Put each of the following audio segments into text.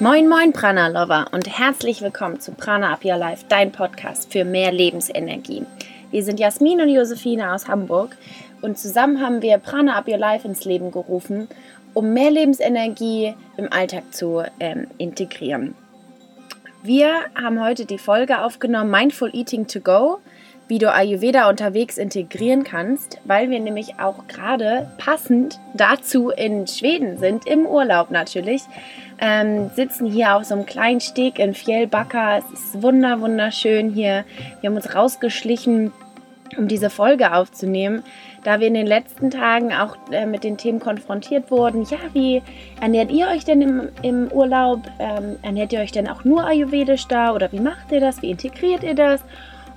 Moin Moin Prana Lover und herzlich willkommen zu Prana Up Your Life, dein Podcast für mehr Lebensenergie. Wir sind Jasmin und Josephine aus Hamburg und zusammen haben wir Prana Up Your Life ins Leben gerufen, um mehr Lebensenergie im Alltag zu ähm, integrieren. Wir haben heute die Folge aufgenommen Mindful Eating to Go, wie du Ayurveda unterwegs integrieren kannst, weil wir nämlich auch gerade passend dazu in Schweden sind, im Urlaub natürlich. Ähm, sitzen hier auf so einem kleinen Steg in Fjellbacka. Es ist wunder, wunderschön hier. Wir haben uns rausgeschlichen, um diese Folge aufzunehmen da wir in den letzten Tagen auch äh, mit den Themen konfrontiert wurden. Ja, wie ernährt ihr euch denn im, im Urlaub? Ähm, ernährt ihr euch denn auch nur ayurvedisch da oder wie macht ihr das? Wie integriert ihr das?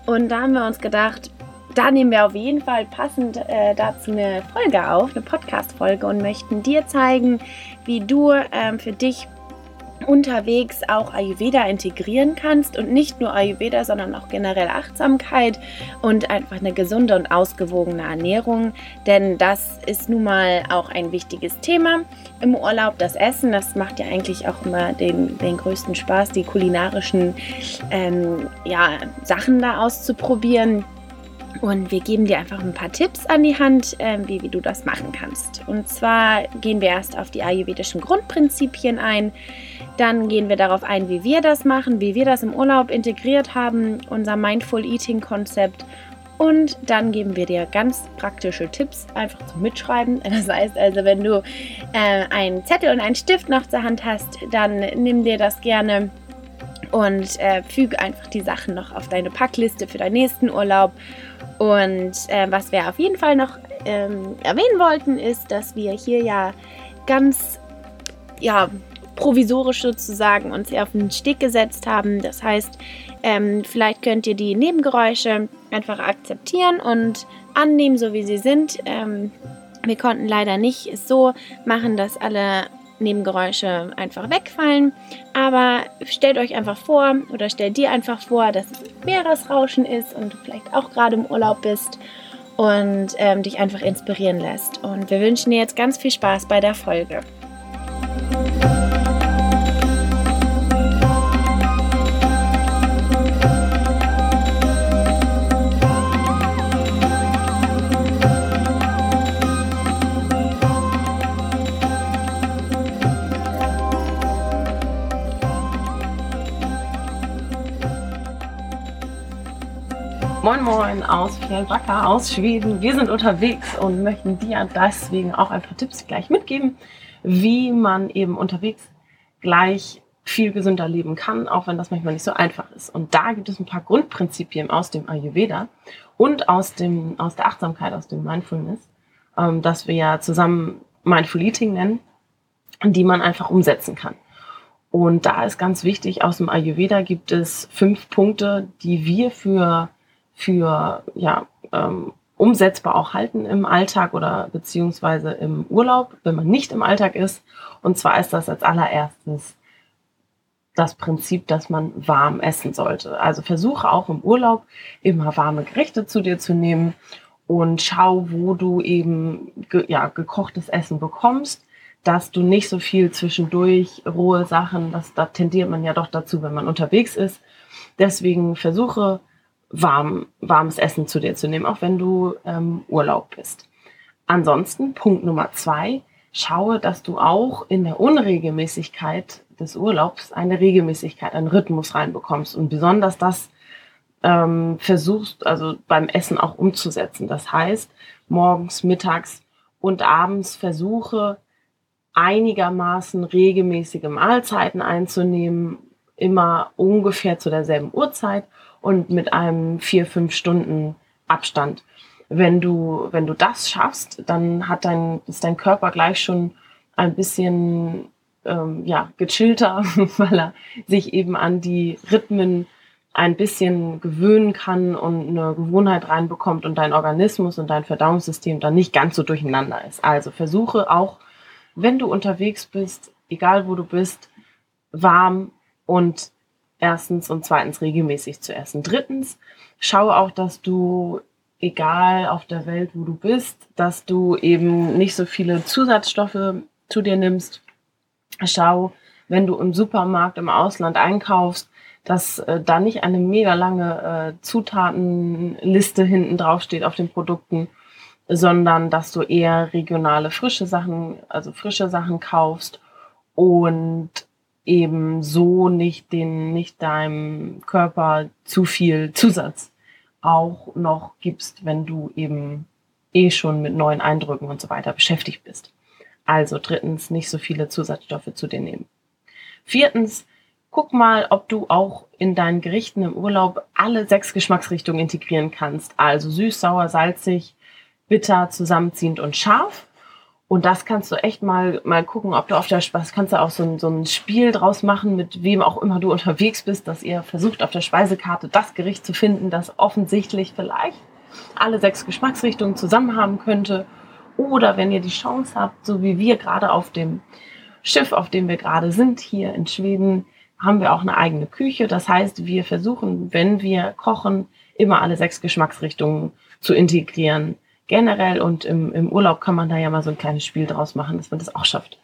Und da haben wir uns gedacht, da nehmen wir auf jeden Fall passend äh, dazu eine Folge auf, eine Podcast-Folge und möchten dir zeigen, wie du ähm, für dich unterwegs auch Ayurveda integrieren kannst und nicht nur Ayurveda, sondern auch generell Achtsamkeit und einfach eine gesunde und ausgewogene Ernährung, denn das ist nun mal auch ein wichtiges Thema im Urlaub. Das Essen, das macht ja eigentlich auch immer den, den größten Spaß, die kulinarischen ähm, ja, Sachen da auszuprobieren. Und wir geben dir einfach ein paar Tipps an die Hand, äh, wie, wie du das machen kannst. Und zwar gehen wir erst auf die ayurvedischen Grundprinzipien ein. Dann gehen wir darauf ein, wie wir das machen, wie wir das im Urlaub integriert haben, unser Mindful Eating Konzept. Und dann geben wir dir ganz praktische Tipps einfach zum Mitschreiben. Das heißt also, wenn du äh, einen Zettel und einen Stift noch zur Hand hast, dann nimm dir das gerne und äh, füge einfach die Sachen noch auf deine Packliste für deinen nächsten Urlaub. Und äh, was wir auf jeden Fall noch ähm, erwähnen wollten, ist, dass wir hier ja ganz ja, provisorisch sozusagen uns auf den Steg gesetzt haben. Das heißt, ähm, vielleicht könnt ihr die Nebengeräusche einfach akzeptieren und annehmen, so wie sie sind. Ähm, wir konnten leider nicht so machen, dass alle Nebengeräusche einfach wegfallen. Aber stellt euch einfach vor oder stellt dir einfach vor, dass es Meeresrauschen ist und du vielleicht auch gerade im Urlaub bist und ähm, dich einfach inspirieren lässt. Und wir wünschen dir jetzt ganz viel Spaß bei der Folge. Moin Moin aus Fjällbacka, aus Schweden. Wir sind unterwegs und möchten dir deswegen auch ein paar Tipps gleich mitgeben, wie man eben unterwegs gleich viel gesünder leben kann, auch wenn das manchmal nicht so einfach ist. Und da gibt es ein paar Grundprinzipien aus dem Ayurveda und aus, dem, aus der Achtsamkeit, aus dem Mindfulness, ähm, das wir ja zusammen Mindful Eating nennen, die man einfach umsetzen kann. Und da ist ganz wichtig, aus dem Ayurveda gibt es fünf Punkte, die wir für für ja, ähm, umsetzbar auch halten im Alltag oder beziehungsweise im Urlaub, wenn man nicht im Alltag ist. Und zwar ist das als allererstes das Prinzip, dass man warm essen sollte. Also versuche auch im Urlaub immer warme Gerichte zu dir zu nehmen und schau, wo du eben ge ja, gekochtes Essen bekommst, dass du nicht so viel zwischendurch rohe Sachen, das, da tendiert man ja doch dazu, wenn man unterwegs ist. Deswegen versuche warm, warmes Essen zu dir zu nehmen, auch wenn du ähm, Urlaub bist. Ansonsten, Punkt Nummer zwei, schaue, dass du auch in der Unregelmäßigkeit des Urlaubs eine Regelmäßigkeit, einen Rhythmus reinbekommst und besonders das ähm, versuchst, also beim Essen auch umzusetzen. Das heißt, morgens, mittags und abends versuche einigermaßen regelmäßige Mahlzeiten einzunehmen, immer ungefähr zu derselben Uhrzeit und mit einem vier, fünf Stunden Abstand. Wenn du, wenn du das schaffst, dann hat dein, ist dein Körper gleich schon ein bisschen ähm, ja, gechillter, weil er sich eben an die Rhythmen ein bisschen gewöhnen kann und eine Gewohnheit reinbekommt und dein Organismus und dein Verdauungssystem dann nicht ganz so durcheinander ist. Also versuche auch, wenn du unterwegs bist, egal wo du bist, warm und erstens und zweitens regelmäßig zu essen. Drittens, schaue auch, dass du egal auf der Welt, wo du bist, dass du eben nicht so viele Zusatzstoffe zu dir nimmst. Schau, wenn du im Supermarkt im Ausland einkaufst, dass äh, da nicht eine mega lange äh, Zutatenliste hinten drauf steht auf den Produkten, sondern dass du eher regionale frische Sachen, also frische Sachen kaufst und eben so nicht den, nicht deinem Körper zu viel Zusatz auch noch gibst, wenn du eben eh schon mit neuen Eindrücken und so weiter beschäftigt bist. Also drittens, nicht so viele Zusatzstoffe zu dir nehmen. Viertens, guck mal, ob du auch in deinen Gerichten im Urlaub alle sechs Geschmacksrichtungen integrieren kannst. Also süß, sauer, salzig, bitter, zusammenziehend und scharf. Und das kannst du echt mal, mal gucken, ob du auf der Speise, kannst du auch so ein, so ein Spiel draus machen, mit wem auch immer du unterwegs bist, dass ihr versucht, auf der Speisekarte das Gericht zu finden, das offensichtlich vielleicht alle sechs Geschmacksrichtungen zusammen haben könnte. Oder wenn ihr die Chance habt, so wie wir gerade auf dem Schiff, auf dem wir gerade sind, hier in Schweden, haben wir auch eine eigene Küche. Das heißt, wir versuchen, wenn wir kochen, immer alle sechs Geschmacksrichtungen zu integrieren generell und im, im Urlaub kann man da ja mal so ein kleines Spiel draus machen, dass man das auch schafft.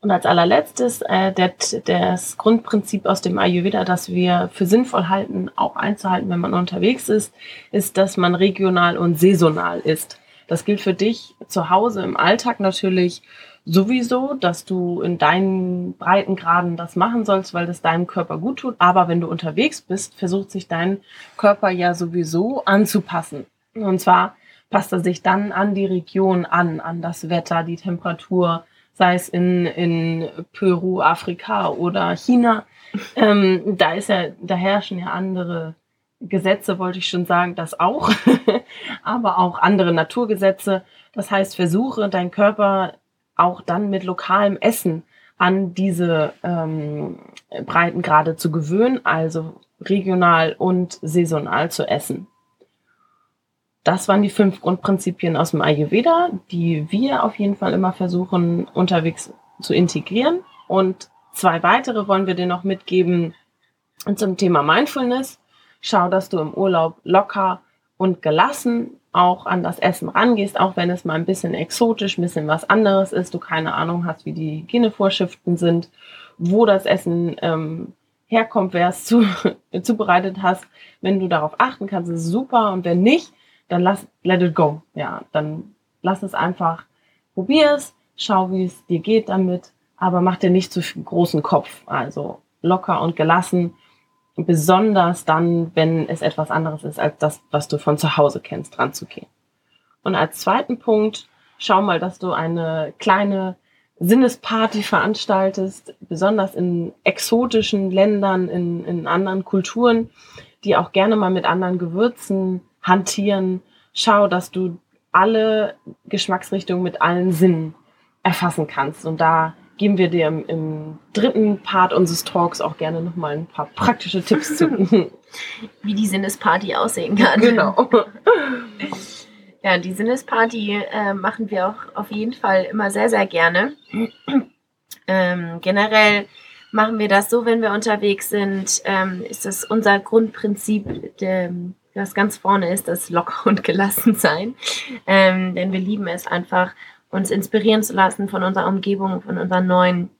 Und als allerletztes, äh, der, das Grundprinzip aus dem Ayurveda, das wir für sinnvoll halten, auch einzuhalten, wenn man unterwegs ist, ist, dass man regional und saisonal ist. Das gilt für dich zu Hause im Alltag natürlich sowieso, dass du in deinen Breitengraden das machen sollst, weil das deinem Körper gut tut. Aber wenn du unterwegs bist, versucht sich dein Körper ja sowieso anzupassen. Und zwar passt er sich dann an die Region an, an das Wetter, die Temperatur, sei es in, in Peru, Afrika oder China. Ähm, da ist ja, da herrschen ja andere Gesetze, wollte ich schon sagen, das auch, aber auch andere Naturgesetze. Das heißt, versuche deinen Körper auch dann mit lokalem Essen an diese ähm, Breitengrade zu gewöhnen, also regional und saisonal zu essen. Das waren die fünf Grundprinzipien aus dem Ayurveda, die wir auf jeden Fall immer versuchen unterwegs zu integrieren. Und zwei weitere wollen wir dir noch mitgeben zum Thema Mindfulness. Schau, dass du im Urlaub locker und gelassen auch an das Essen rangehst, auch wenn es mal ein bisschen exotisch, ein bisschen was anderes ist, du keine Ahnung hast, wie die Hygienevorschriften sind, wo das Essen ähm, herkommt, wer es zu, zubereitet hast. Wenn du darauf achten kannst, ist es super. Und wenn nicht, dann lass, let it go. Ja, dann lass es einfach, probier es, schau, wie es dir geht damit, aber mach dir nicht zu großen Kopf. Also locker und gelassen, besonders dann, wenn es etwas anderes ist als das, was du von zu Hause kennst, dran zu gehen. Und als zweiten Punkt, schau mal, dass du eine kleine Sinnesparty veranstaltest, besonders in exotischen Ländern, in, in anderen Kulturen, die auch gerne mal mit anderen Gewürzen hantieren. Schau, dass du alle Geschmacksrichtungen mit allen Sinnen erfassen kannst. Und da geben wir dir im, im dritten Part unseres Talks auch gerne nochmal ein paar praktische Tipps zu. Wie die Sinnesparty aussehen kann. Genau. Ja, die Sinnesparty äh, machen wir auch auf jeden Fall immer sehr, sehr gerne. ähm, generell machen wir das so, wenn wir unterwegs sind, ähm, ist das unser Grundprinzip, was ganz vorne ist, das locker und gelassen sein. Ähm, denn wir lieben es einfach, uns inspirieren zu lassen von unserer Umgebung, von unseren neuen,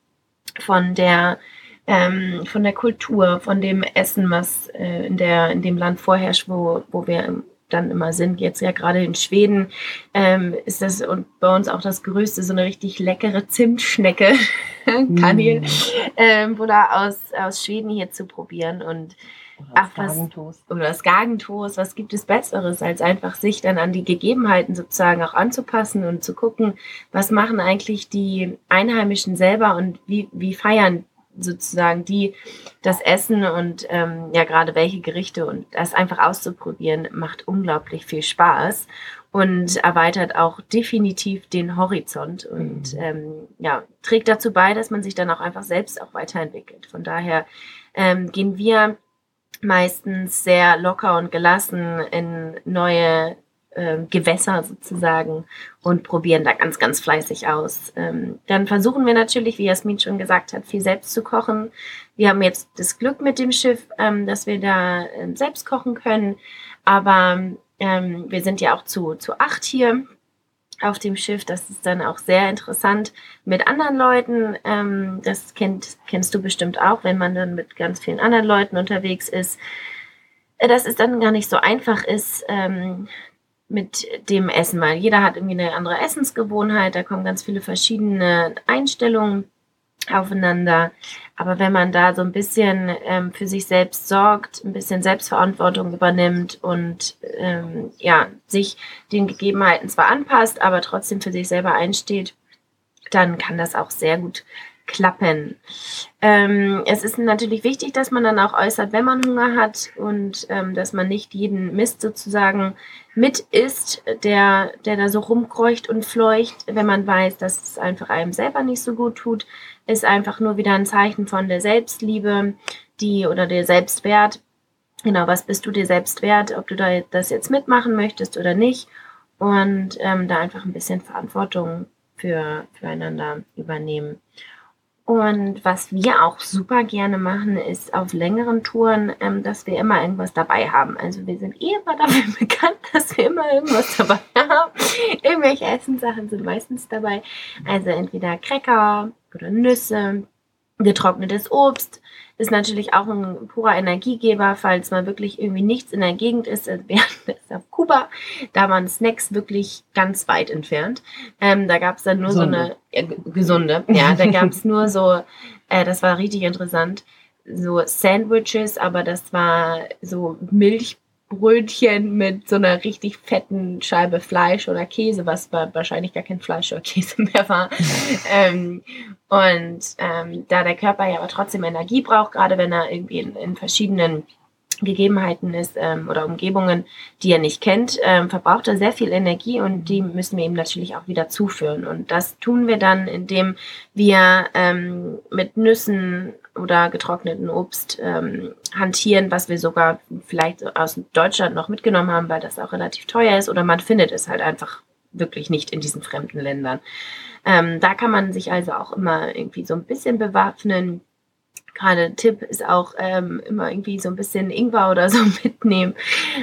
von der ähm, von der Kultur, von dem Essen, was äh, in, der, in dem Land vorherrscht, wo, wo wir dann immer sind. Jetzt ja gerade in Schweden ähm, ist das und bei uns auch das Größte, so eine richtig leckere Zimtschnecke, Kanil, mm. ähm, oder aus, aus Schweden hier zu probieren. Und Ach, was, oder das Gagentoast, was gibt es Besseres, als einfach sich dann an die Gegebenheiten sozusagen auch anzupassen und zu gucken, was machen eigentlich die Einheimischen selber und wie, wie feiern sozusagen die das Essen und ähm, ja gerade welche Gerichte und das einfach auszuprobieren macht unglaublich viel Spaß und erweitert auch definitiv den Horizont und mhm. ähm, ja trägt dazu bei, dass man sich dann auch einfach selbst auch weiterentwickelt. Von daher ähm, gehen wir meistens sehr locker und gelassen in neue äh, Gewässer sozusagen und probieren da ganz, ganz fleißig aus. Ähm, dann versuchen wir natürlich, wie Jasmin schon gesagt hat, viel selbst zu kochen. Wir haben jetzt das Glück mit dem Schiff, ähm, dass wir da äh, selbst kochen können. Aber Ähm, wir sind ja auch zu, zu acht hier auf dem Schiff. Das ist dann auch sehr interessant mit anderen Leuten. Ähm, das kennt, kennst du bestimmt auch, wenn man dann mit ganz vielen anderen Leuten unterwegs ist. Äh, dass es dann gar nicht so einfach ist ähm, mit dem Essen, weil jeder hat irgendwie eine andere Essensgewohnheit. Da kommen ganz viele verschiedene Einstellungen aufeinander. Aber wenn man da so ein bisschen ähm, für sich selbst sorgt, ein bisschen Selbstverantwortung übernimmt und ähm, ja, sich den Gegebenheiten zwar anpasst, aber trotzdem für sich selber einsteht, dann kann das auch sehr gut klappen. Ähm, es ist natürlich wichtig, dass man dann auch äußert, wenn man Hunger hat und ähm, dass man nicht jeden Mist sozusagen mit isst, der, der da so rumkreucht und fleucht, wenn man weiß, dass es einfach einem selber nicht so gut tut, ist einfach nur wieder ein Zeichen von der Selbstliebe, die oder der Selbstwert. Genau, was bist du dir selbst wert, ob du da das jetzt mitmachen möchtest oder nicht und ähm, da einfach ein bisschen Verantwortung für, füreinander übernehmen. Und was wir auch super gerne machen, ist auf längeren Touren, ähm, dass wir immer irgendwas dabei haben. Also wir sind eh immer dafür bekannt, dass wir immer irgendwas dabei haben. Irgendwelche Essenssachen sind meistens dabei. Also entweder Cracker oder Nüsse, getrocknetes Obst, ist natürlich auch ein purer Energiegeber, falls mal wirklich irgendwie nichts in der Gegend ist, während es auf Kuba, da waren Snacks wirklich ganz weit entfernt. Ähm, da gab es dann nur gesunde. so eine äh, gesunde, ja, da gab es nur so, äh, das war richtig interessant, so Sandwiches, aber das war so Milch Brötchen mit so einer richtig fetten Scheibe Fleisch oder Käse, was wahrscheinlich gar kein Fleisch oder Käse mehr war. ähm, und ähm, da der Körper ja aber trotzdem Energie braucht, gerade wenn er irgendwie in, in verschiedenen Gegebenheiten ist ähm, oder Umgebungen, die er nicht kennt, ähm, verbraucht er sehr viel Energie und die müssen wir ihm natürlich auch wieder zuführen. Und das tun wir dann, indem wir ähm, mit Nüssen oder getrockneten Obst ähm, hantieren, was wir sogar vielleicht aus Deutschland noch mitgenommen haben, weil das auch relativ teuer ist oder man findet es halt einfach wirklich nicht in diesen fremden Ländern. Ähm, da kann man sich also auch immer irgendwie so ein bisschen bewaffnen. Gerade Tipp ist auch ähm, immer irgendwie so ein bisschen Ingwer oder so mitnehmen,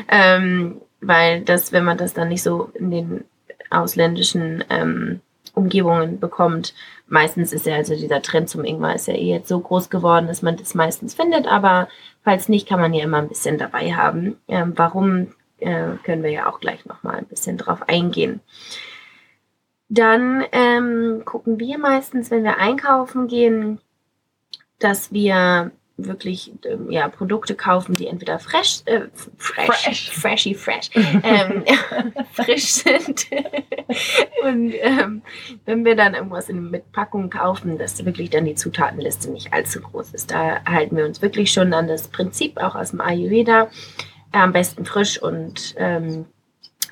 ähm, weil das, wenn man das dann nicht so in den ausländischen ähm, Umgebungen bekommt. Meistens ist ja also dieser Trend zum Ingwer ist ja eh jetzt so groß geworden, dass man das meistens findet, aber falls nicht, kann man ja immer ein bisschen dabei haben. Ähm, warum äh, können wir ja auch gleich nochmal ein bisschen drauf eingehen. Dann ähm, gucken wir meistens, wenn wir einkaufen gehen, dass wir wirklich ähm, ja, Produkte kaufen, die entweder fresh, äh, fresh, fresh, freshy, fresh, ähm, frisch sind. und ähm, wenn wir dann irgendwas in Mitpackung kaufen, dass wirklich dann die Zutatenliste nicht allzu groß ist. Da halten wir uns wirklich schon an das Prinzip, auch aus dem Ayurveda, am besten frisch und ähm,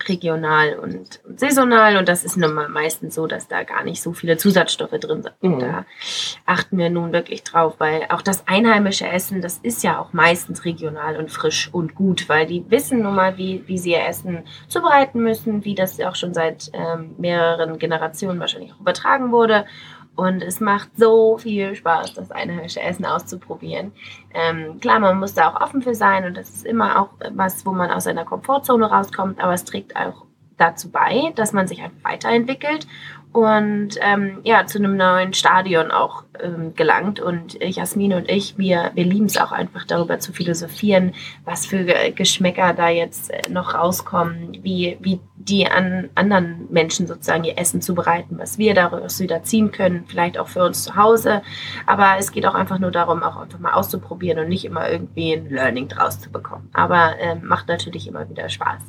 regional und, saisonal und das ist nun mal meistens so, dass da gar nicht so viele Zusatzstoffe drin sind. Mhm. Da achten wir nun wirklich drauf, weil auch das einheimische Essen, das ist ja auch meistens regional und frisch und gut, weil die wissen nun mal, wie, wie sie ihr Essen zubereiten müssen, wie das auch schon seit ähm, mehreren Generationen wahrscheinlich auch übertragen wurde und es macht so viel Spaß, das einheimische Essen auszuprobieren. Ähm, klar, man muss da auch offen für sein und das ist immer auch was, wo man aus seiner Komfortzone rauskommt, aber es trägt auch dazu bei, dass man sich einfach weiterentwickelt und ähm, ja, zu einem neuen Stadion auch ähm, gelangt. Und Jasmin und ich, wir, wir lieben es auch einfach darüber zu philosophieren, was für Geschmäcker da jetzt äh, noch rauskommen, wie, wie die an anderen Menschen sozusagen ihr Essen zubereiten, was wir daraus wieder ziehen können, vielleicht auch für uns zu Hause. Aber es geht auch einfach nur darum, auch einfach mal auszuprobieren und nicht immer irgendwie ein Learning draus zu bekommen. Aber ähm, macht natürlich immer wieder Spaß.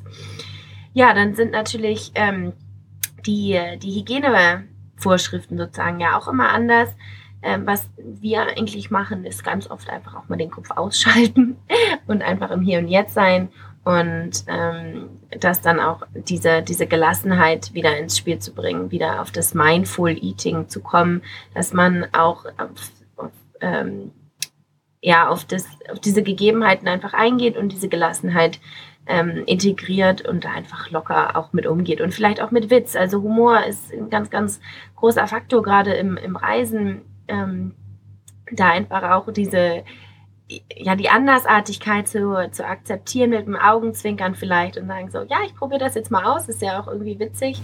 Ja, dann sind natürlich ähm, die, die Hygienevorschriften sozusagen ja auch immer anders. Ähm, was wir eigentlich machen, ist ganz oft einfach auch mal den Kopf ausschalten und einfach im Hier und Jetzt sein und ähm, das dann auch diese, diese Gelassenheit wieder ins Spiel zu bringen, wieder auf das Mindful Eating zu kommen, dass man auch auf, auf ähm, ja, auf, das, auf diese Gegebenheiten einfach eingeht und diese Gelassenheit ähm, integriert und da einfach locker auch mit umgeht und vielleicht auch mit Witz. Also Humor ist ein ganz, ganz großer Faktor gerade im, im Reisen, ähm, da einfach auch diese ja, die Andersartigkeit zu, zu akzeptieren mit dem Augenzwinkern vielleicht und sagen so, ja, ich probiere das jetzt mal aus, ist ja auch irgendwie witzig.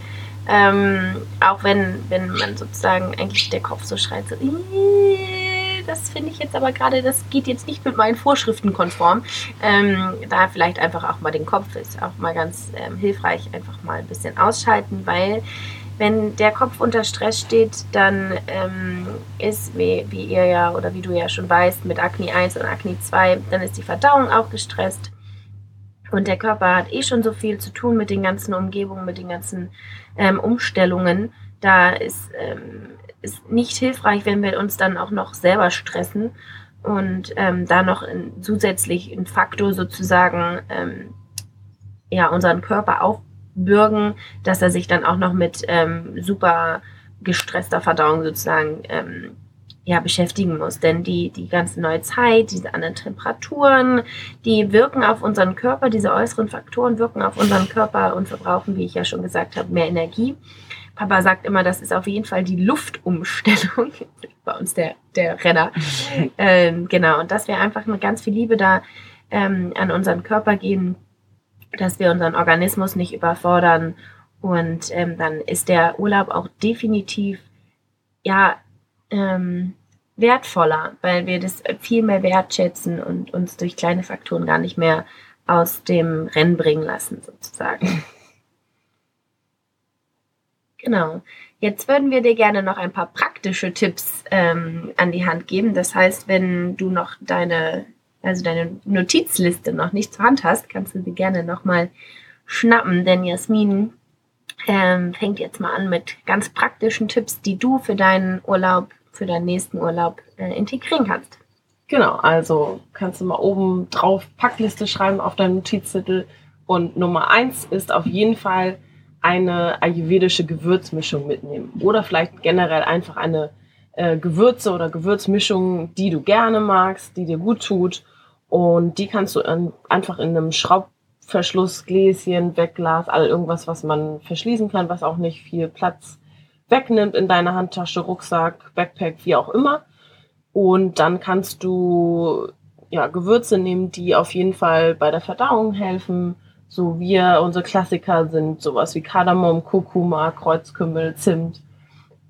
Ähm, auch wenn, wenn man sozusagen eigentlich der Kopf so schreit, so, das finde ich jetzt aber gerade, das geht jetzt nicht mit meinen Vorschriften konform. Ähm, da vielleicht einfach auch mal den Kopf ist auch mal ganz ähm, hilfreich, einfach mal ein bisschen ausschalten, weil wenn der Kopf unter Stress steht, dann ähm, ist, wie, wie ihr ja oder wie du ja schon weißt, mit Akne 1 und Akne 2, dann ist die Verdauung auch gestresst. Und der Körper hat eh schon so viel zu tun mit den ganzen Umgebungen, mit den ganzen ähm, Umstellungen. Da ist, ähm, ist nicht hilfreich, wenn wir uns dann auch noch selber stressen und ähm, da noch in, zusätzlich ein Faktor sozusagen ähm, ja, unseren Körper aufbauen bürgen, dass er sich dann auch noch mit ähm, super gestresster Verdauung sozusagen ähm, ja, beschäftigen muss. Denn die, die ganze neue Zeit, diese anderen Temperaturen, die wirken auf unseren Körper, diese äußeren Faktoren wirken auf unseren Körper und verbrauchen, wie ich ja schon gesagt habe, mehr Energie. Papa sagt immer, das ist auf jeden Fall die Luftumstellung. Bei uns der, der Renner. ähm, genau, und dass wir einfach mit ganz viel Liebe da ähm, an unseren Körper gehen dass wir unseren Organismus nicht überfordern. Und ähm, dann ist der Urlaub auch definitiv ja ähm, wertvoller, weil wir das viel mehr wertschätzen und uns durch kleine Faktoren gar nicht mehr aus dem Rennen bringen lassen, sozusagen. Genau. Jetzt würden wir dir gerne noch ein paar praktische Tipps ähm, an die Hand geben. Das heißt, wenn du noch deine also deine Notizliste noch nicht zur Hand hast, kannst du sie gerne nochmal schnappen, denn Jasmin ähm, fängt jetzt mal an mit ganz praktischen Tipps, die du für deinen Urlaub, für deinen nächsten Urlaub äh, integrieren kannst. Genau, also kannst du mal oben drauf Packliste schreiben auf deinem Notizzettel. Und Nummer eins ist auf jeden Fall eine ayurvedische Gewürzmischung mitnehmen. Oder vielleicht generell einfach eine äh, Gewürze oder Gewürzmischung, die du gerne magst, die dir gut tut und die kannst du in, einfach in einem Schraubverschlussgläschen, Wegglas, all irgendwas, was man verschließen kann, was auch nicht viel Platz wegnimmt in deiner Handtasche, Rucksack, Backpack, wie auch immer. Und dann kannst du ja, Gewürze nehmen, die auf jeden Fall bei der Verdauung helfen. So wir, unsere Klassiker sind sowas wie Kardamom, Kurkuma, Kreuzkümmel, Zimt.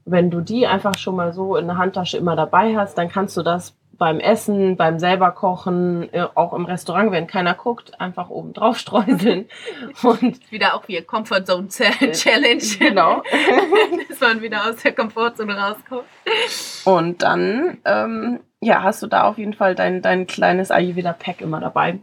Wenn du die einfach schon mal so in der Handtasche immer dabei hast, dann kannst du das beim Essen, beim selber kochen, äh, auch im Restaurant, wenn keiner guckt, einfach oben drauf streuseln. Und wieder auch wie Comfort Zone Challenge. Genau. Dass man wieder aus der Komfortzone rauskommt. Und dann, ähm, ja, hast du da auf jeden Fall dein, dein kleines Ayurveda Pack immer dabei.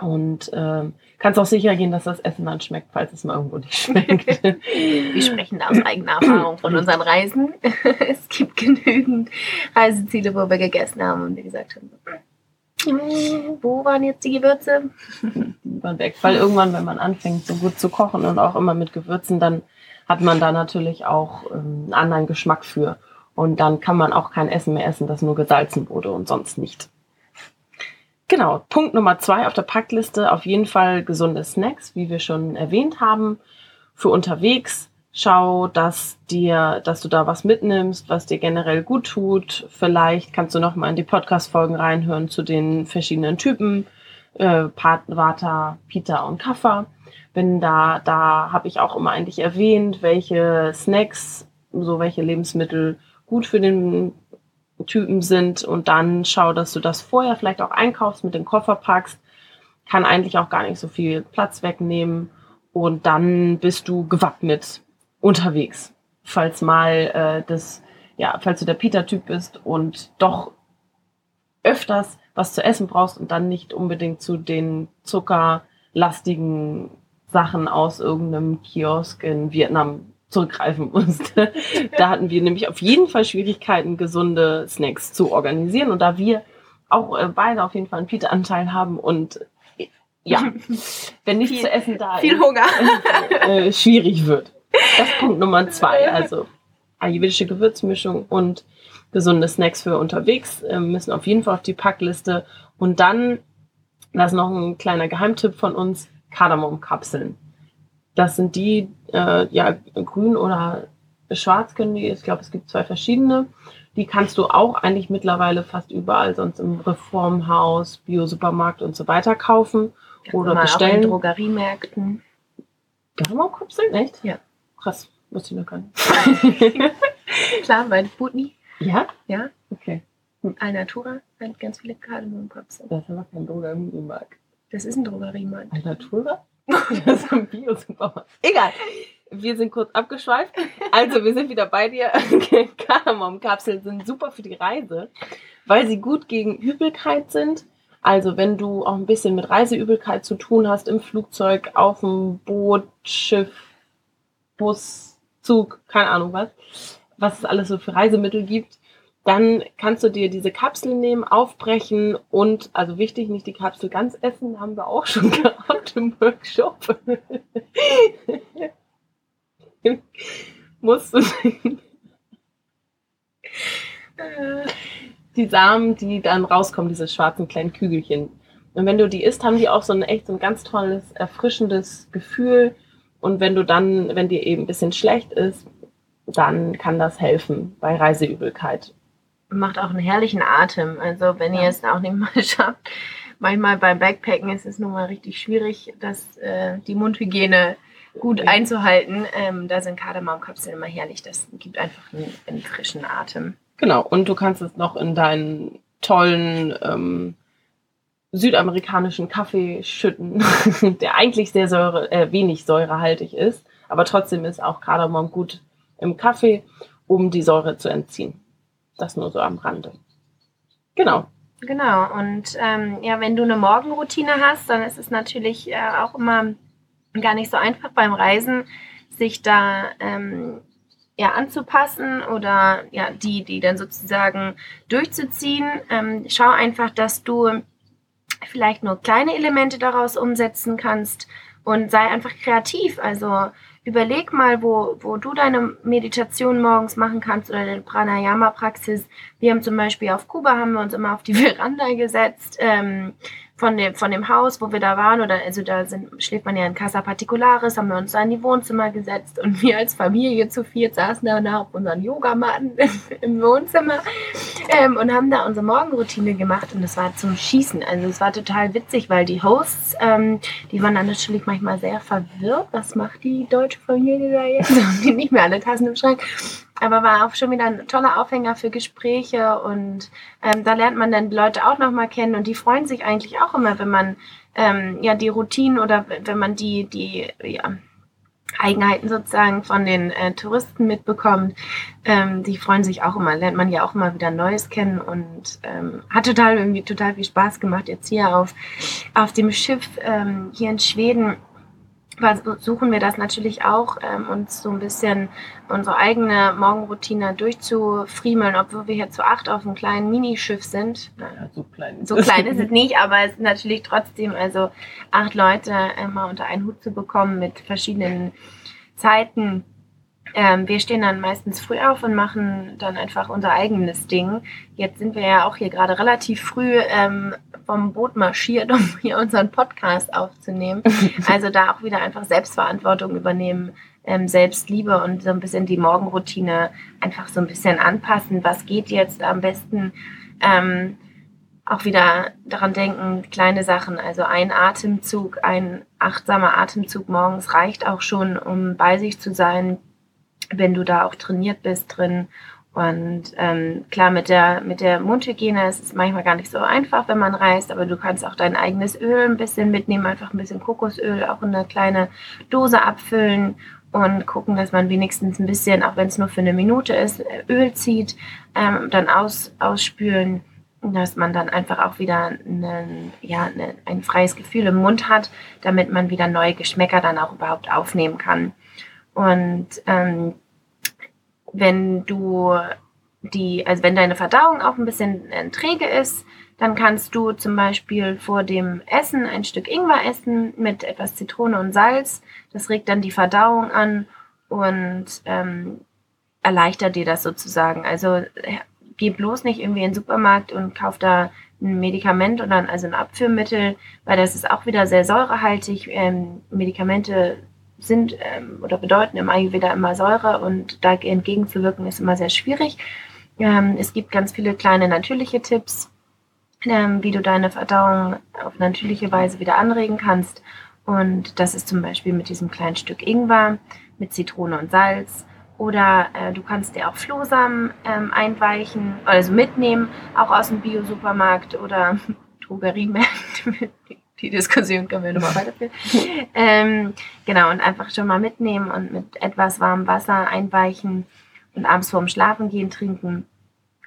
Und ähm, kannst auch sicher gehen, dass das Essen dann schmeckt, falls es mal irgendwo nicht schmeckt. Wir sprechen aus eigener Erfahrung von unseren Reisen. es gibt genügend Reiseziele, wo wir gegessen haben und wir gesagt haben, wo waren jetzt die Gewürze? Die waren weg. Weil irgendwann, wenn man anfängt, so gut zu kochen und auch immer mit Gewürzen, dann hat man da natürlich auch ähm, einen anderen Geschmack für. Und dann kann man auch kein Essen mehr essen, das nur gesalzen wurde und sonst nicht. Genau, Punkt Nummer zwei auf der Packliste, auf jeden Fall gesunde Snacks, wie wir schon erwähnt haben, für unterwegs. Schau, dass dir, dass du da was mitnimmst, was dir generell gut tut. Vielleicht kannst du noch mal in die Podcast-Folgen reinhören zu den verschiedenen Typen, äh, Vata, Pita und Kaffa. Wenn da, da habe ich auch immer eigentlich erwähnt, welche Snacks, so welche Lebensmittel gut für den Typen sind und dann schau, dass du das vorher vielleicht auch einkaufst, mit dem Koffer packst. Kann eigentlich auch gar nicht so viel Platz wegnehmen und dann bist du gewappnet unterwegs. Falls mal äh, das, ja, falls du der Peter-Typ bist und doch öfters was zu essen brauchst und dann nicht unbedingt zu den zuckerlastigen Sachen aus irgendeinem Kiosk in Vietnam zurückgreifen musste. da hatten wir nämlich auf jeden Fall Schwierigkeiten, gesunde Snacks zu organisieren. Und da wir auch äh, beide auf jeden Fall einen Peter-Anteil haben und äh, ja, wenn nichts viel, zu essen da viel ist, Hunger. Äh, schwierig wird. Das ist Punkt Nummer zwei. Also ayurvedische Gewürzmischung und gesunde Snacks für unterwegs äh, müssen auf jeden Fall auf die Packliste. Und dann, das ist noch ein kleiner Geheimtipp von uns, Kardamomkapseln. Das sind die, äh, ja, grün oder schwarz können die, ich glaube, es gibt zwei verschiedene. Die kannst du auch eigentlich mittlerweile fast überall, sonst im Reformhaus, Biosupermarkt und so weiter kaufen oder Mal bestellen. Auch in Drogeriemärkten. Garmau-Kapseln, echt? Ja. Krass, wusste ich noch gar nicht. Klar, bei Butni, ja? ja. Okay. Alnatura hat ganz viele Kardamomkapseln. Das ist aber kein Drogeriemarkt. Das ist ein Drogeriemarkt. Alnatura? Das ist ein Bio-Supermarkt. Egal. Wir sind kurz abgeschweift. Also, wir sind wieder bei dir. Kardamomkapseln sind super für die Reise, weil sie gut gegen Übelkeit sind. Also, wenn du auch ein bisschen mit Reiseübelkeit zu tun hast, im Flugzeug, auf dem Boot, Schiff, Bus, Zug, keine Ahnung was, was es alles so für Reisemittel gibt, dann kannst du dir diese Kapsel nehmen, aufbrechen und, also wichtig, nicht die Kapsel ganz essen, haben wir auch schon gehabt im Workshop. Musst du die Samen, die dann rauskommen, diese schwarzen kleinen Kügelchen. Und wenn du die isst, haben die auch so ein echt so ein ganz tolles, erfrischendes Gefühl. Und wenn du dann, wenn dir eben ein bisschen schlecht ist, dann kann das helfen bei Reiseübelkeit. Macht auch einen herrlichen Atem. Also, wenn Ja. ihr es auch nicht mal schafft, manchmal beim Backpacken ist es nun mal richtig schwierig, dass äh, die Mundhygiene gut einzuhalten. Ähm, da sind Kardamomkapseln immer herrlich. Das gibt einfach einen, einen frischen Atem. Genau, und du kannst es noch in deinen tollen ähm, südamerikanischen Kaffee schütten, der eigentlich sehr säure, äh, wenig säurehaltig ist, aber trotzdem ist auch Kardamom gut im Kaffee, um die Säure zu entziehen. Das nur so am Rande. Genau. Genau, und ähm, ja, wenn du eine Morgenroutine hast, dann ist es natürlich äh, auch immer gar nicht so einfach beim Reisen, sich da ähm, ja, anzupassen oder ja, die, die dann sozusagen durchzuziehen. Ähm, schau einfach, dass du vielleicht nur kleine Elemente daraus umsetzen kannst und sei einfach kreativ. Also überleg mal, wo, wo du deine Meditation morgens machen kannst oder deine Pranayama-Praxis. Wir haben zum Beispiel auf Kuba haben wir uns immer auf die Veranda gesetzt. Ähm, von dem, von dem Haus, wo wir da waren, oder also da sind, schläft man ja in Casa Particularis, haben wir uns da in die Wohnzimmer gesetzt und wir als Familie zu viert saßen da auf unseren Yogamatten im Wohnzimmer ähm, und haben da unsere Morgenroutine gemacht und das war zum Schießen. Also es war total witzig, weil die Hosts, ähm, die waren dann natürlich manchmal sehr verwirrt. Was macht die deutsche Familie da jetzt? Haben die nicht mehr alle Tassen im Schrank. Aber war auch schon wieder ein toller Aufhänger für Gespräche und ähm, da lernt man dann Leute auch nochmal kennen und die freuen sich eigentlich auch immer, wenn man ähm, ja die Routinen oder wenn man die, die ja, Eigenheiten sozusagen von den äh, Touristen mitbekommt. Ähm, die freuen sich auch immer, lernt man ja auch immer wieder Neues kennen und ähm, hat total irgendwie total viel Spaß gemacht jetzt hier auf, auf dem Schiff ähm, hier in Schweden versuchen wir das natürlich auch, ähm, uns so ein bisschen unsere eigene Morgenroutine durchzufriemeln, obwohl wir hier zu acht auf einem kleinen Minischiff sind. Ja, so klein. So klein ist es nicht, aber es ist natürlich trotzdem, also acht Leute immer unter einen Hut zu bekommen mit verschiedenen Zeiten. Ähm, wir stehen dann meistens früh auf und machen dann einfach unser eigenes Ding. Jetzt sind wir ja auch hier gerade relativ früh ähm, vom Boot marschiert, um hier unseren Podcast aufzunehmen. Also da auch wieder einfach Selbstverantwortung übernehmen, ähm, Selbstliebe und so ein bisschen die Morgenroutine einfach so ein bisschen anpassen. Was geht jetzt am besten? Ähm, auch wieder daran denken, kleine Sachen, also ein Atemzug, ein achtsamer Atemzug morgens reicht auch schon, um bei sich zu sein, wenn du da auch trainiert bist drin. Und ähm, klar, mit der, mit der Mundhygiene ist es manchmal gar nicht so einfach, wenn man reist, aber du kannst auch dein eigenes Öl ein bisschen mitnehmen, einfach ein bisschen Kokosöl auch in eine kleine Dose abfüllen und gucken, dass man wenigstens ein bisschen, auch wenn es nur für eine Minute ist, Öl zieht, ähm, dann aus, ausspülen, dass man dann einfach auch wieder einen, ja, eine, ein freies Gefühl im Mund hat, damit man wieder neue Geschmäcker dann auch überhaupt aufnehmen kann. Und ähm, wenn du die, also wenn deine Verdauung auch ein bisschen äh, träge ist, dann kannst du zum Beispiel vor dem Essen ein Stück Ingwer essen mit etwas Zitrone und Salz. Das regt dann die Verdauung an und ähm, erleichtert dir das sozusagen. Also äh, geh bloß nicht irgendwie in den Supermarkt und kauf da ein Medikament oder ein, also ein Abführmittel, weil das ist auch wieder sehr säurehaltig. Ähm, Medikamente sind ähm, oder bedeuten im Ayurveda immer Säure und da entgegenzuwirken ist immer sehr schwierig. Ähm, es gibt ganz viele kleine natürliche Tipps, ähm, wie du deine Verdauung auf natürliche Weise wieder anregen kannst. Und das ist zum Beispiel mit diesem kleinen Stück Ingwer, mit Zitrone und Salz. Oder äh, du kannst dir auch Flohsamen ähm, einweichen, also mitnehmen, auch aus dem Bio-Supermarkt oder Drogeriemärkte. Die Diskussion können wir nochmal weiterführen. ähm, genau, und einfach schon mal mitnehmen und mit etwas warmem Wasser einweichen und abends vorm Schlafengehen trinken.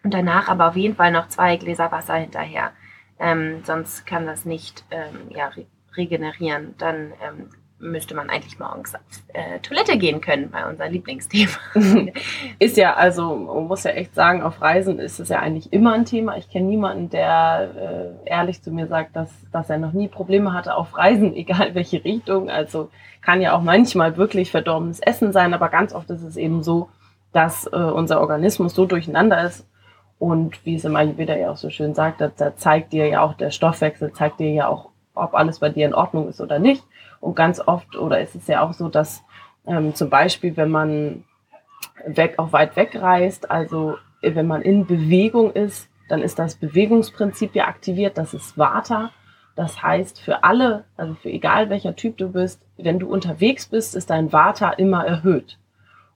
Und danach aber auf jeden Fall noch zwei Gläser Wasser hinterher. Ähm, sonst kann das nicht ähm, ja, re regenerieren. Dann ähm, müsste man eigentlich morgens auf äh, Toilette gehen können, bei unser Lieblingsthema. ist ja, also man muss ja echt sagen, auf Reisen ist es ja eigentlich immer ein Thema. Ich kenne niemanden, der äh, ehrlich zu mir sagt, dass, dass er noch nie Probleme hatte auf Reisen, egal welche Richtung. Also kann ja auch manchmal wirklich verdorbenes Essen sein, aber ganz oft ist es eben so, dass äh, unser Organismus so durcheinander ist. Und wie es immer wieder ja auch so schön sagt, da zeigt dir ja auch der Stoffwechsel, zeigt dir ja auch, ob alles bei dir in Ordnung ist oder nicht. Und ganz oft, oder ist es ja auch so, dass ähm, zum Beispiel, wenn man weg, auch weit weg reist, also wenn man in Bewegung ist, dann ist das Bewegungsprinzip ja aktiviert, das ist Vata. Das heißt, für alle, also für egal welcher Typ du bist, wenn du unterwegs bist, ist dein Vata immer erhöht.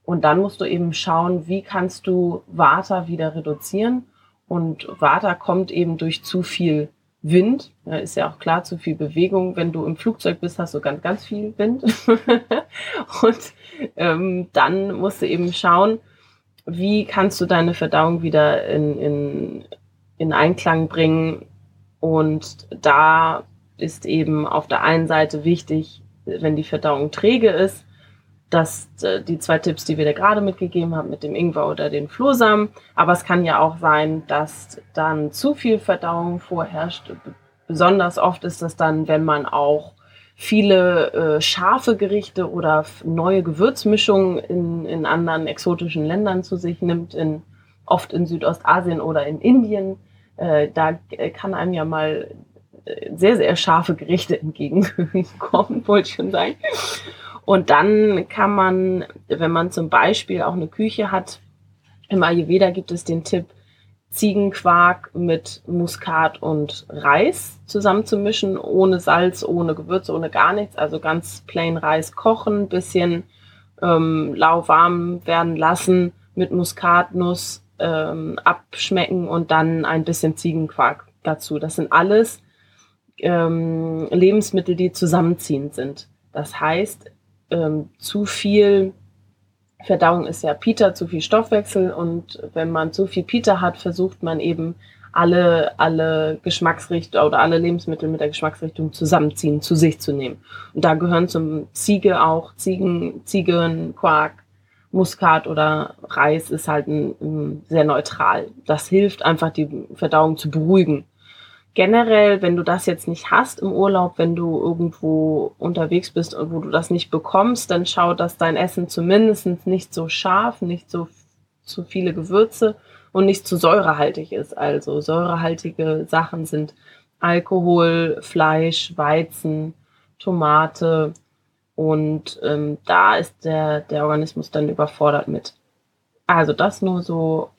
Und dann musst du eben schauen, wie kannst du Vata wieder reduzieren. Und Vata kommt eben durch zu viel Wind. Ist ja auch klar, zu viel Bewegung. Wenn du im Flugzeug bist, hast du ganz, ganz viel Wind. und ähm, dann musst du eben schauen, wie kannst du deine Verdauung wieder in, in, in Einklang bringen. Und da ist eben auf der einen Seite wichtig, wenn die Verdauung träge ist, dass äh, die zwei Tipps, die wir dir gerade mitgegeben haben, mit dem Ingwer oder den Flohsamen. Aber es kann ja auch sein, dass dann zu viel Verdauung vorherrscht. Besonders oft ist das dann, wenn man auch viele äh, scharfe Gerichte oder neue Gewürzmischungen in, in anderen exotischen Ländern zu sich nimmt, in, oft in Südostasien oder in Indien. Äh, da kann einem ja mal äh, sehr, sehr scharfe Gerichte entgegenkommen, wollte ich schon sagen. Und dann kann man, wenn man zum Beispiel auch eine Küche hat, im Ayurveda gibt es den Tipp, Ziegenquark mit Muskat und Reis zusammenzumischen, ohne Salz, ohne Gewürze, ohne gar nichts. Also ganz plain Reis kochen, bisschen ähm, lauwarm werden lassen, mit Muskatnuss ähm, abschmecken und dann ein bisschen Ziegenquark dazu. Das sind alles ähm, Lebensmittel, die zusammenziehend sind. Das heißt, ähm, zu viel Verdauung ist ja Pita, zu viel Stoffwechsel und wenn man zu viel Pita hat, versucht man eben alle, alle Geschmacksrichtungen oder alle Lebensmittel mit der Geschmacksrichtung zusammenziehen, zu sich zu nehmen. Und da gehören zum Ziege auch Ziegen, Ziegen, Quark, Muskat oder Reis ist halt ein, ein sehr neutral. Das hilft einfach, die Verdauung zu beruhigen generell, wenn du das jetzt nicht hast im Urlaub, wenn du irgendwo unterwegs bist und wo du das nicht bekommst, dann schau, dass dein Essen zumindest nicht so scharf, nicht so zu viele Gewürze und nicht zu säurehaltig ist. Also säurehaltige Sachen sind Alkohol, Fleisch, Weizen, Tomate und ähm, da ist der, der Organismus dann überfordert mit. Also das nur so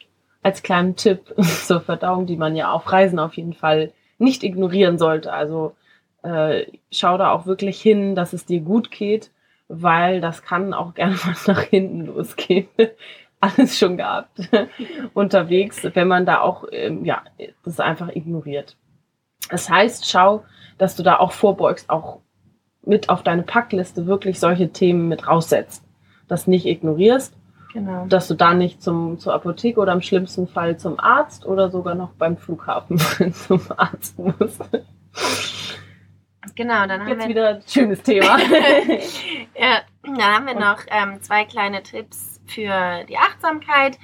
als kleinen Tipp zur Verdauung, die man ja auf Reisen auf jeden Fall nicht ignorieren sollte. Also äh, schau da auch wirklich hin, dass es dir gut geht, weil das kann auch gerne mal nach hinten losgehen. Alles schon gehabt unterwegs, wenn man da auch, ähm, ja, das einfach ignoriert. Das heißt, schau, dass du da auch vorbeugst, auch mit auf deine Packliste wirklich solche Themen mit raussetzt. Das nicht ignorierst Genau. Dass du da nicht zum, zur Apotheke oder im schlimmsten Fall zum Arzt oder sogar noch beim Flughafen zum Arzt musst. Genau, dann haben Jetzt wir wieder ein schönes Thema. ja, dann haben wir noch ähm, zwei kleine Tipps für die Achtsamkeit.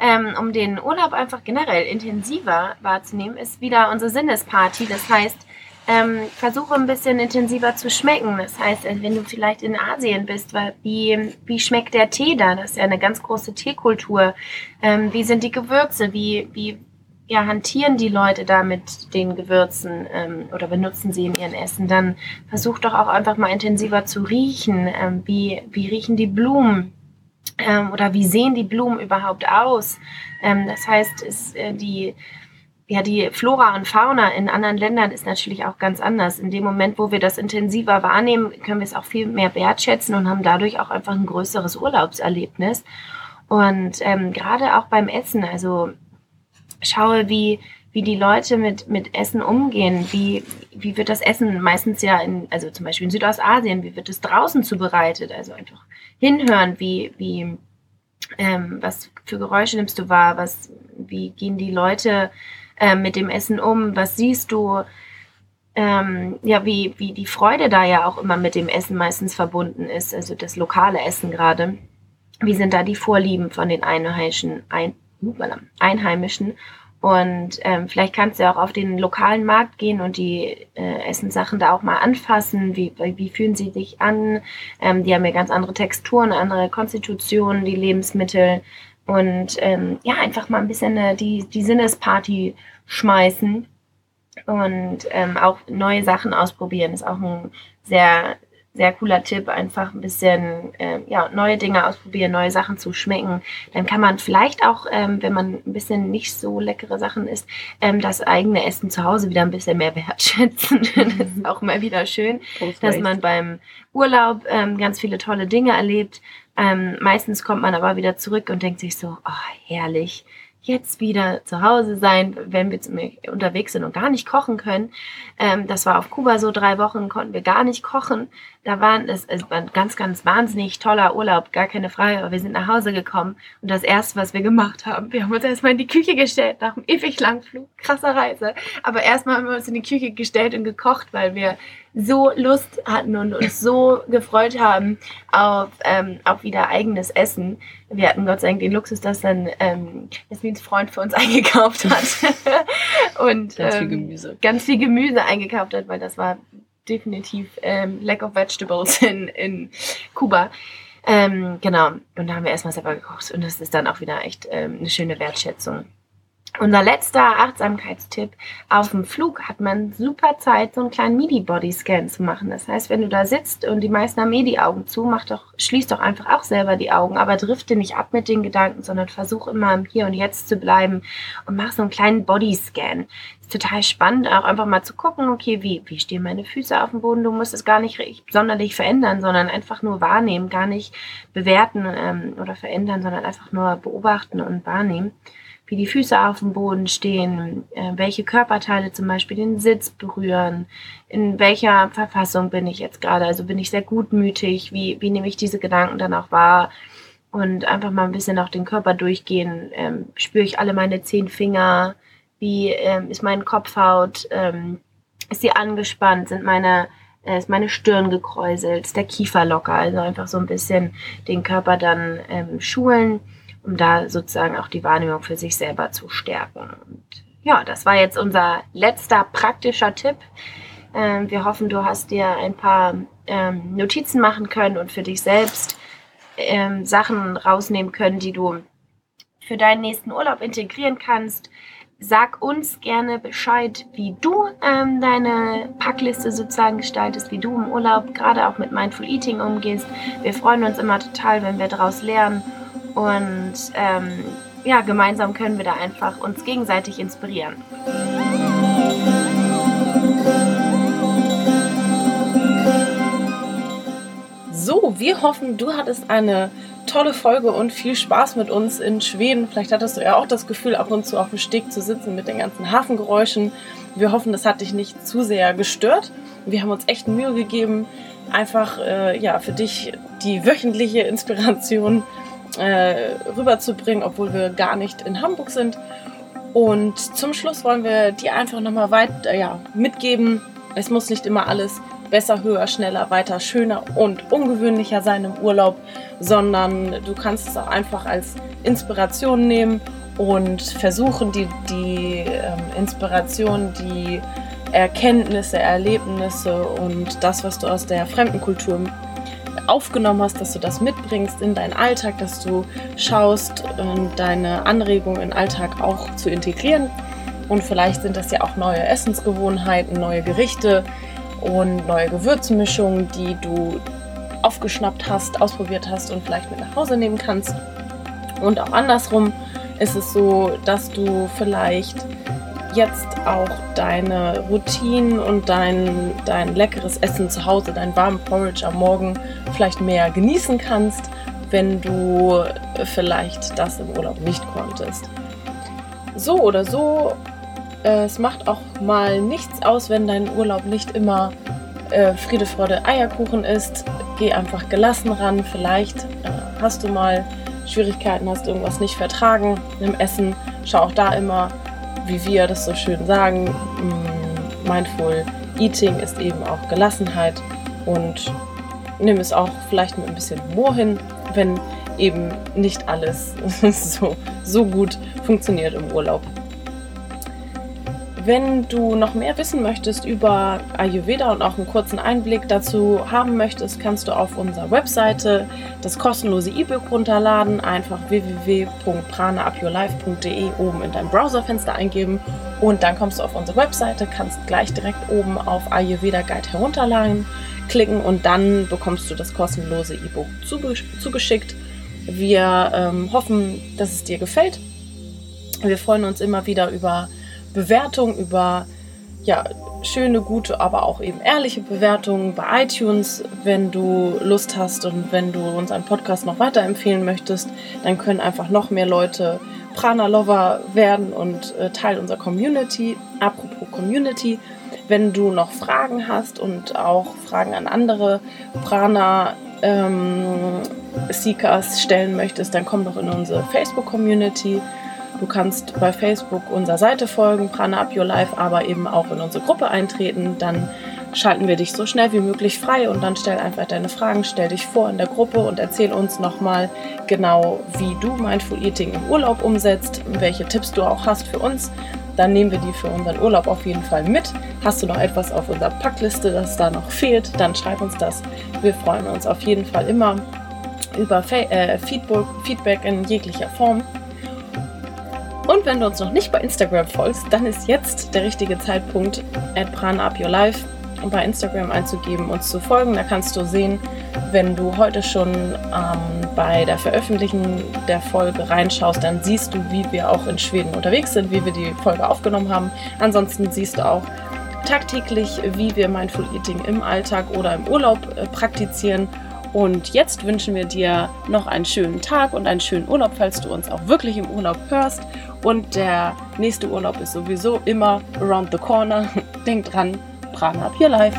Ähm, um den Urlaub einfach generell intensiver wahrzunehmen, ist wieder unsere Sinnesparty. Das heißt, ähm, versuche ein bisschen intensiver zu schmecken. Das heißt, äh, wenn du vielleicht in Asien bist, wie, wie schmeckt der Tee da? Das ist ja eine ganz große Teekultur. Ähm, wie sind die Gewürze? Wie, wie ja, hantieren die Leute da mit den Gewürzen ähm, oder benutzen sie in ihren Essen? Dann versuch doch auch einfach mal intensiver zu riechen. Ähm, wie, wie riechen die Blumen? Ähm, oder wie sehen die Blumen überhaupt aus? Ähm, das heißt, ist, äh, die, ja, die Flora und Fauna in anderen Ländern ist natürlich auch ganz anders. In dem Moment, wo wir das intensiver wahrnehmen, können wir es auch viel mehr wertschätzen und haben dadurch auch einfach ein größeres Urlaubserlebnis. Und ähm, gerade auch beim Essen, also schaue, wie, wie die Leute mit, mit Essen umgehen, wie, wie wird das Essen meistens ja in, also zum Beispiel in Südostasien, wie wird es draußen zubereitet? Also einfach hinhören, wie, wie, ähm, was für Geräusche nimmst du wahr, was, wie gehen die Leute äh, mit dem Essen um, was siehst du, ähm, ja, wie, wie die Freude da ja auch immer mit dem Essen meistens verbunden ist, also das lokale Essen gerade. Wie sind da die Vorlieben von den Einheimischen, ein, Einheimischen und ähm, vielleicht kannst du auch auf den lokalen Markt gehen und die äh, Essenssachen da auch mal anfassen. Wie, wie fühlen sie sich an? Ähm, die haben ja ganz andere Texturen, andere Konstitutionen, die Lebensmittel. Und ähm, ja, einfach mal ein bisschen äh, die, die Sinnesparty schmeißen und ähm, auch neue Sachen ausprobieren. Ist auch ein sehr sehr cooler Tipp, einfach ein bisschen äh, ja, neue Dinge ausprobieren, neue Sachen zu schmecken. Dann kann man vielleicht auch, ähm, wenn man ein bisschen nicht so leckere Sachen isst, ähm, das eigene Essen zu Hause wieder ein bisschen mehr wertschätzen. das ist auch mal wieder schön, dass man beim Urlaub ähm, ganz viele tolle Dinge erlebt. Ähm, meistens kommt man aber wieder zurück und denkt sich so, oh, herrlich jetzt wieder zu Hause sein, wenn wir unterwegs sind und gar nicht kochen können. Ähm, das war auf Kuba so drei Wochen, konnten wir gar nicht kochen. Da waren es, es war ein ganz, ganz wahnsinnig toller Urlaub, gar keine Frage. Aber wir sind nach Hause gekommen und das erste, was wir gemacht haben, wir haben uns erstmal in die Küche gestellt nach einem ewig langen Flug, krasser Reise. Aber erstmal haben wir uns in die Küche gestellt und gekocht, weil wir so Lust hatten und uns so gefreut haben auf, ähm, auf wieder eigenes Essen. Wir hatten Gott sei Dank den Luxus, dass dann ähm, Jasmins Freund für uns eingekauft hat. und ganz ähm, viel Gemüse. Ganz viel Gemüse eingekauft hat, weil das war definitiv ähm, Lack of Vegetables in, in Kuba. Ähm, genau. Und da haben wir erstmal selber gekocht. Und das ist dann auch wieder echt ähm, eine schöne Wertschätzung. Unser letzter Achtsamkeitstipp. Auf dem Flug hat man super Zeit, so einen kleinen Midi-Body-Scan zu machen. Das heißt, wenn du da sitzt und die meisten haben eh die Augen zu, mach doch, schließ doch einfach auch selber die Augen, aber drifte nicht ab mit den Gedanken, sondern versuch immer im Hier und Jetzt zu bleiben und mach so einen kleinen Body-Scan. Ist total spannend, auch einfach mal zu gucken, okay, wie, wie stehen meine Füße auf dem Boden? Du musst es gar nicht sonderlich verändern, sondern einfach nur wahrnehmen, gar nicht bewerten ähm, oder verändern, sondern einfach nur beobachten und wahrnehmen wie die Füße auf dem Boden stehen, äh, welche Körperteile zum Beispiel den Sitz berühren, in welcher Verfassung bin ich jetzt gerade, also bin ich sehr gutmütig, wie, wie nehme ich diese Gedanken dann auch wahr und einfach mal ein bisschen auch den Körper durchgehen, ähm, spüre ich alle meine zehn Finger, wie ähm, ist mein Kopfhaut, ähm, ist sie angespannt, sind meine äh, ist meine Stirn gekräuselt, ist der Kiefer locker, also einfach so ein bisschen den Körper dann ähm, schulen um da sozusagen auch die Wahrnehmung für sich selber zu stärken. Und ja, das war jetzt unser letzter praktischer Tipp. Ähm, wir hoffen, du hast dir ein paar ähm, Notizen machen können und für dich selbst ähm, Sachen rausnehmen können, die du für deinen nächsten Urlaub integrieren kannst. Sag uns gerne Bescheid, wie du ähm, deine Packliste sozusagen gestaltest, wie du im Urlaub gerade auch mit Mindful Eating umgehst. Wir freuen uns immer total, wenn wir daraus lernen und ähm, ja, gemeinsam können wir da einfach uns gegenseitig inspirieren. So, wir hoffen, du hattest eine tolle Folge und viel Spaß mit uns in Schweden. Vielleicht hattest du ja auch das Gefühl, ab und zu auf dem Steg zu sitzen mit den ganzen Hafengeräuschen. Wir hoffen, das hat dich nicht zu sehr gestört. Wir haben uns echt Mühe gegeben, einfach äh, ja, für dich die wöchentliche Inspiration äh, rüberzubringen, obwohl wir gar nicht in Hamburg sind. Und zum Schluss wollen wir dir einfach nochmal weiter ja, mitgeben, es muss nicht immer alles besser, höher, schneller, weiter, schöner und ungewöhnlicher sein im Urlaub, sondern du kannst es auch einfach als Inspiration nehmen und versuchen, die, die ähm, Inspiration, die Erkenntnisse, Erlebnisse und das, was du aus der fremden Kultur aufgenommen hast, dass du das mitbringst in deinen Alltag, dass du schaust, ähm, deine Anregungen in den Alltag auch zu integrieren. Und vielleicht sind das ja auch neue Essensgewohnheiten, neue Gerichte und neue Gewürzmischungen, die du aufgeschnappt hast, ausprobiert hast und vielleicht mit nach Hause nehmen kannst. Und auch andersrum ist es so, dass du vielleicht jetzt auch deine Routinen und dein, dein leckeres Essen zu Hause, dein warmen Porridge am Morgen vielleicht mehr genießen kannst, wenn du vielleicht das im Urlaub nicht konntest. So oder so, äh, es macht auch mal nichts aus, wenn dein Urlaub nicht immer äh, Friede, Freude, Eierkuchen ist. Geh einfach gelassen ran. Vielleicht äh, hast du mal Schwierigkeiten, hast irgendwas nicht vertragen im Essen. Schau auch da immer, wie wir das so schön sagen. Mm, mindful Eating ist eben auch Gelassenheit und nimm es auch vielleicht mit ein bisschen Humor hin, wenn eben nicht alles so, so gut funktioniert im Urlaub. Wenn du noch mehr wissen möchtest über Ayurveda und auch einen kurzen Einblick dazu haben möchtest, kannst du auf unserer Webseite das kostenlose E-Book runterladen. Einfach www.pranaupyourlife.de oben in deinem Browserfenster eingeben und dann kommst du auf unsere Webseite, kannst gleich direkt oben auf Ayurveda Guide herunterladen, klicken und dann bekommst du das kostenlose E-Book zugeschickt. Wir ähm, hoffen, dass es dir gefällt. Wir freuen uns immer wieder über Bewertung, über ja, schöne, gute, aber auch eben ehrliche Bewertungen bei iTunes. Wenn du Lust hast und wenn du unseren Podcast noch weiterempfehlen möchtest, dann können einfach noch mehr Leute Prana-Lover werden und äh, Teil unserer Community. Apropos Community, wenn du noch Fragen hast und auch Fragen an andere Prana ähm, Seekers stellen möchtest, dann komm doch in unsere Facebook-Community. Du kannst bei Facebook unserer Seite folgen, Prana Up Your Life, aber eben auch in unsere Gruppe eintreten. Dann schalten wir dich so schnell wie möglich frei und dann stell einfach deine Fragen, stell dich vor in der Gruppe und erzähl uns nochmal genau, wie du Mindful Eating im Urlaub umsetzt, welche Tipps du auch hast für uns. Dann nehmen wir die für unseren Urlaub auf jeden Fall mit. Hast du noch etwas auf unserer Packliste, das da noch fehlt, dann schreib uns das. Wir freuen uns auf jeden Fall immer über äh, Feedback in jeglicher Form. Und wenn du uns noch nicht bei Instagram folgst, dann ist jetzt der richtige Zeitpunkt, at Life bei Instagram einzugeben, uns zu folgen. Da kannst du sehen, wenn du heute schon ähm, bei der Veröffentlichung der Folge reinschaust, dann siehst du, wie wir auch in Schweden unterwegs sind, wie wir die Folge aufgenommen haben. Ansonsten siehst du auch tagtäglich, wie wir Mindful Eating im Alltag oder im Urlaub äh, praktizieren und jetzt wünschen wir dir noch einen schönen Tag und einen schönen Urlaub, falls du uns auch wirklich im Urlaub hörst. Und der nächste Urlaub ist sowieso immer around the corner. Denk dran, Prana Up Your Life.